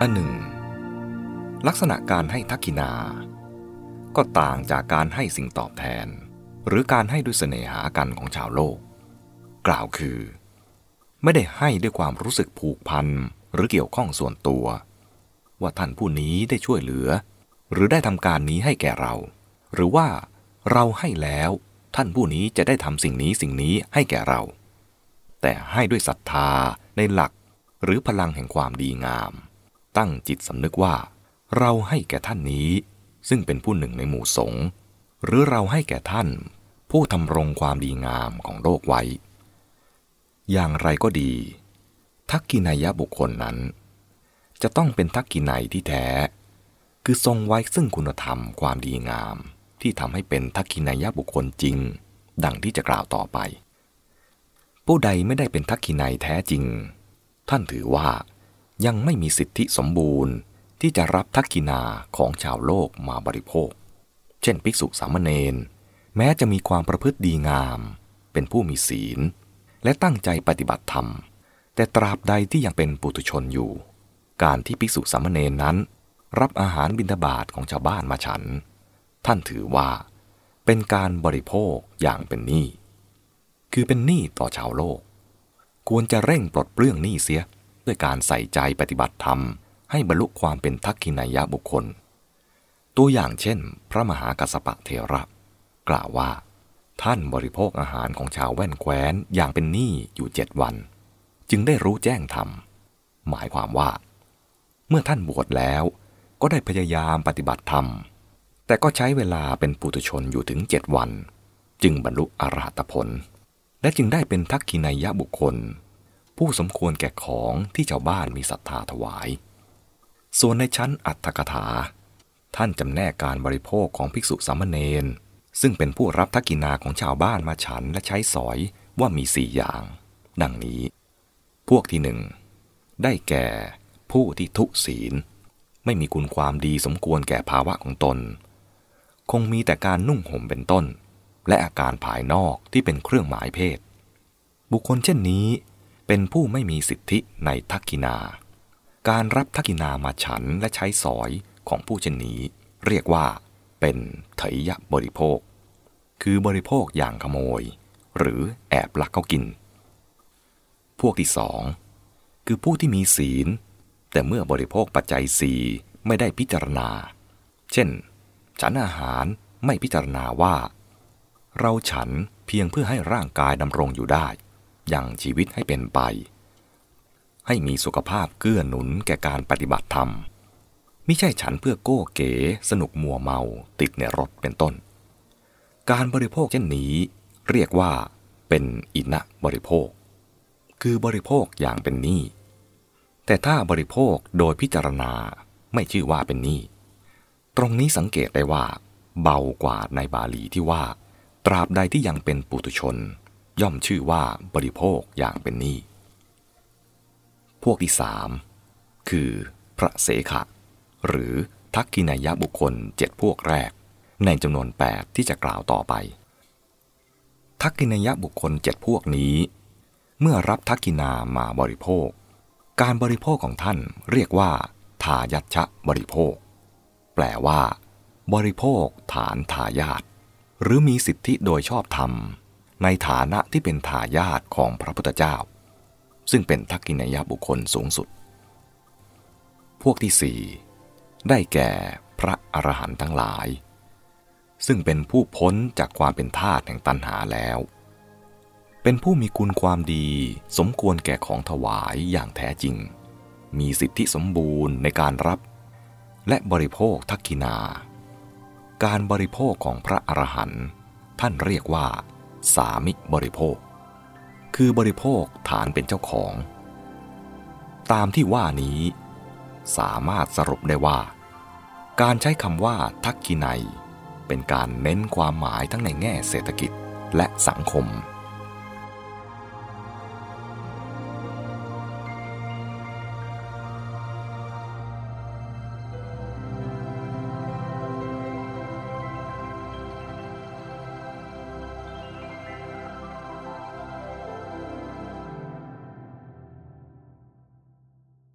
อันหนึ่ง ลักษณะการให้ทักกินา ก็ต่างจากการให้สิ่งตอบแทน หรือการให้ด้วยเสน่หากันของชาวโลก กล่าวคือ ไม่ได้ให้ด้วยความรู้สึกผูกพันหรือเกี่ยวข้องส่วนตัว ว่าท่านผู้นี้ได้ช่วยเหลือ หรือได้ทำการนี้ให้แก่เรา หรือว่าเราให้แล้วท่านผู้นี้จะได้ทำสิ่งนี้สิ่งนี้ให้แก่เรา แต่ให้ด้วยศรัทธาในหลักหรือพลังแห่งความดีงาม ตั้งจิตสำนึกว่า เราให้แก่ท่านนี้ ซึ่งเป็นผู้หนึ่งในหมู่สงฆ์หรือเราให้แก่ท่าน ผู้ทำรงความดีงามของโลกไว้ อย่างไรก็ดี ทักกินายะบุคคลนั้น จะต้องเป็นทักกินัยที่แท้ คือทรงไว้ซึ่งคุณธรรมความดีงาม ที่ทำให้เป็นทักกินายะบุคคลจริง ดังที่จะกล่าวต่อไป ผู้ใดไม่ได้เป็นทักกินัยแท้จริง ท่านถือว่า ยังไม่มีสิทธิสมบูรณ์ที่จะรับทักกินาของชาวโลกมาบริโภค เช่น ภิกษุสามเณรแม้จะมีความประพฤติดีงาม เป็นผู้มีศีล และตั้งใจปฏิบัติธรรม แต่ตราบใดที่ยังเป็นปุถุชนอยู่ การที่ภิกษุสามเณรนั้น รับอาหารบิณฑบาตของชาวบ้านมาฉัน ท่านถือว่า เป็นการบริโภคอย่างเป็นหนี้ คือเป็นหนี้ต่อชาวโลก ควรจะเร่งปลดเปลื้องหนี้เสีย ด้วยการใส่ใจปฏิบัติธรรม ให้บรรลุความเป็นทักขินายะบุคคล ตัวอย่างเช่น พระมหากัสสปะเทระ กล่าวว่า ท่านบริโภคอาหารของชาวแว่นแคว้นอย่างเป็นหนี้อยู่เจ็ดวัน จึงได้รู้แจ้งธรรม หมายความว่า เมื่อท่านบวชแล้วก็ได้พยายามปฏิบัติธรรม แต่ก็ใช้เวลาเป็นปุถุชนอยู่ถึงเจ็ดวัน จึงบรรลุอรหัตผล และจึงได้เป็นทักขินายะบุคคล ผู้สมควรแก่ของที่ชาวบ้านมีศรัทธาถวาย ส่วนในชั้นอัตถกถา ท่านจำแนกการบริโภคของภิกษุสามเณรซึ่งเป็นผู้รับทักกินาของชาวบ้านมาฉันและใช้สอยว่ามีสี่อย่าง ดังนี้ พวกที่หนึ่งได้แก่ผู้ที่ทุศีล ไม่มีคุณความดีสมควรแก่ภาวะของตน คงมีแต่การนุ่งห่มเป็นต้น และอาการภายนอกที่เป็นเครื่องหมายเพศ บุคคลเช่นนี้ เป็นผู้ไม่มีสิทธิในทักกินา การรับทักกินามาฉันและใช้สอยของผู้เช่นนี้ เรียกว่า เป็นเถยะบริโภค คือบริโภคอย่างขโมย หรือแอบลักเขากิน พวกที่สองคือผู้ที่มีศีล แต่เมื่อบริโภคปัจจัยสีไม่ได้พิจารณา เช่น ฉันอาหารไม่พิจารณาว่า เราฉันเพียงเพื่อให้ร่างกายดำรงอยู่ได้ ยังชีวิตให้เป็นไป ให้มีสุขภาพเกื้อหนุนแก่การปฏิบัติธรรมไม่ใช่ฉันเพื่อโก้เก๋สนุกมัวเมาติดในรถเป็นต้น การบริโภคเช่นนี้ เรียกว่าเป็นอินะบริโภค คือบริโภคอย่างเป็นหนี้แต่ถ้าบริโภคโดยพิจารณาไม่ชื่อว่าเป็นหนี้ตรงนี้สังเกตได้ว่า เบากว่าในบาลีที่ว่า ตราบใดที่ยังเป็นปุถุชน ย่อมชื่อว่าบริโภคอย่างเป็นหนี้ พวกที่สามคือพระเสขะ หรือทักกินายะบุคคลเจ็ดพวกแรก ในจำนวน 8 ที่จะกล่าวต่อไป ทักกินายะบุคคลเจ็ดพวกนี้ เมื่อรับทักกินามาบริโภค การบริโภคของท่านเรียกว่า ทายัชะบริโภค แปลว่า บริโภคฐานทายาทหรือมีสิทธิโดยชอบธรรม ในฐานะที่เป็นทายาทของพระพุทธเจ้า ซึ่งเป็นทักกินายบุคคลสูงสุด พวกที่สี่ได้แก่พระอรหันต์ทั้งหลาย ซึ่งเป็นผู้พ้นจากความเป็นทาสแห่งตัณหาแล้ว เป็นผู้มีคุณความดีสมควรแก่ของถวายอย่างแท้จริง มีสิทธิสมบูรณ์ในการรับ และบริโภคทักกินา การบริโภคของพระอรหันต์ท่านเรียกว่า สามิบริโภค คือบริโภคฐานเป็นเจ้าของ ตามที่ว่านี้ สามารถสรุปได้ว่า การใช้คำว่าทักกินัย เป็นการเน้นความหมายทั้งในแง่เศรษฐกิจและสังคม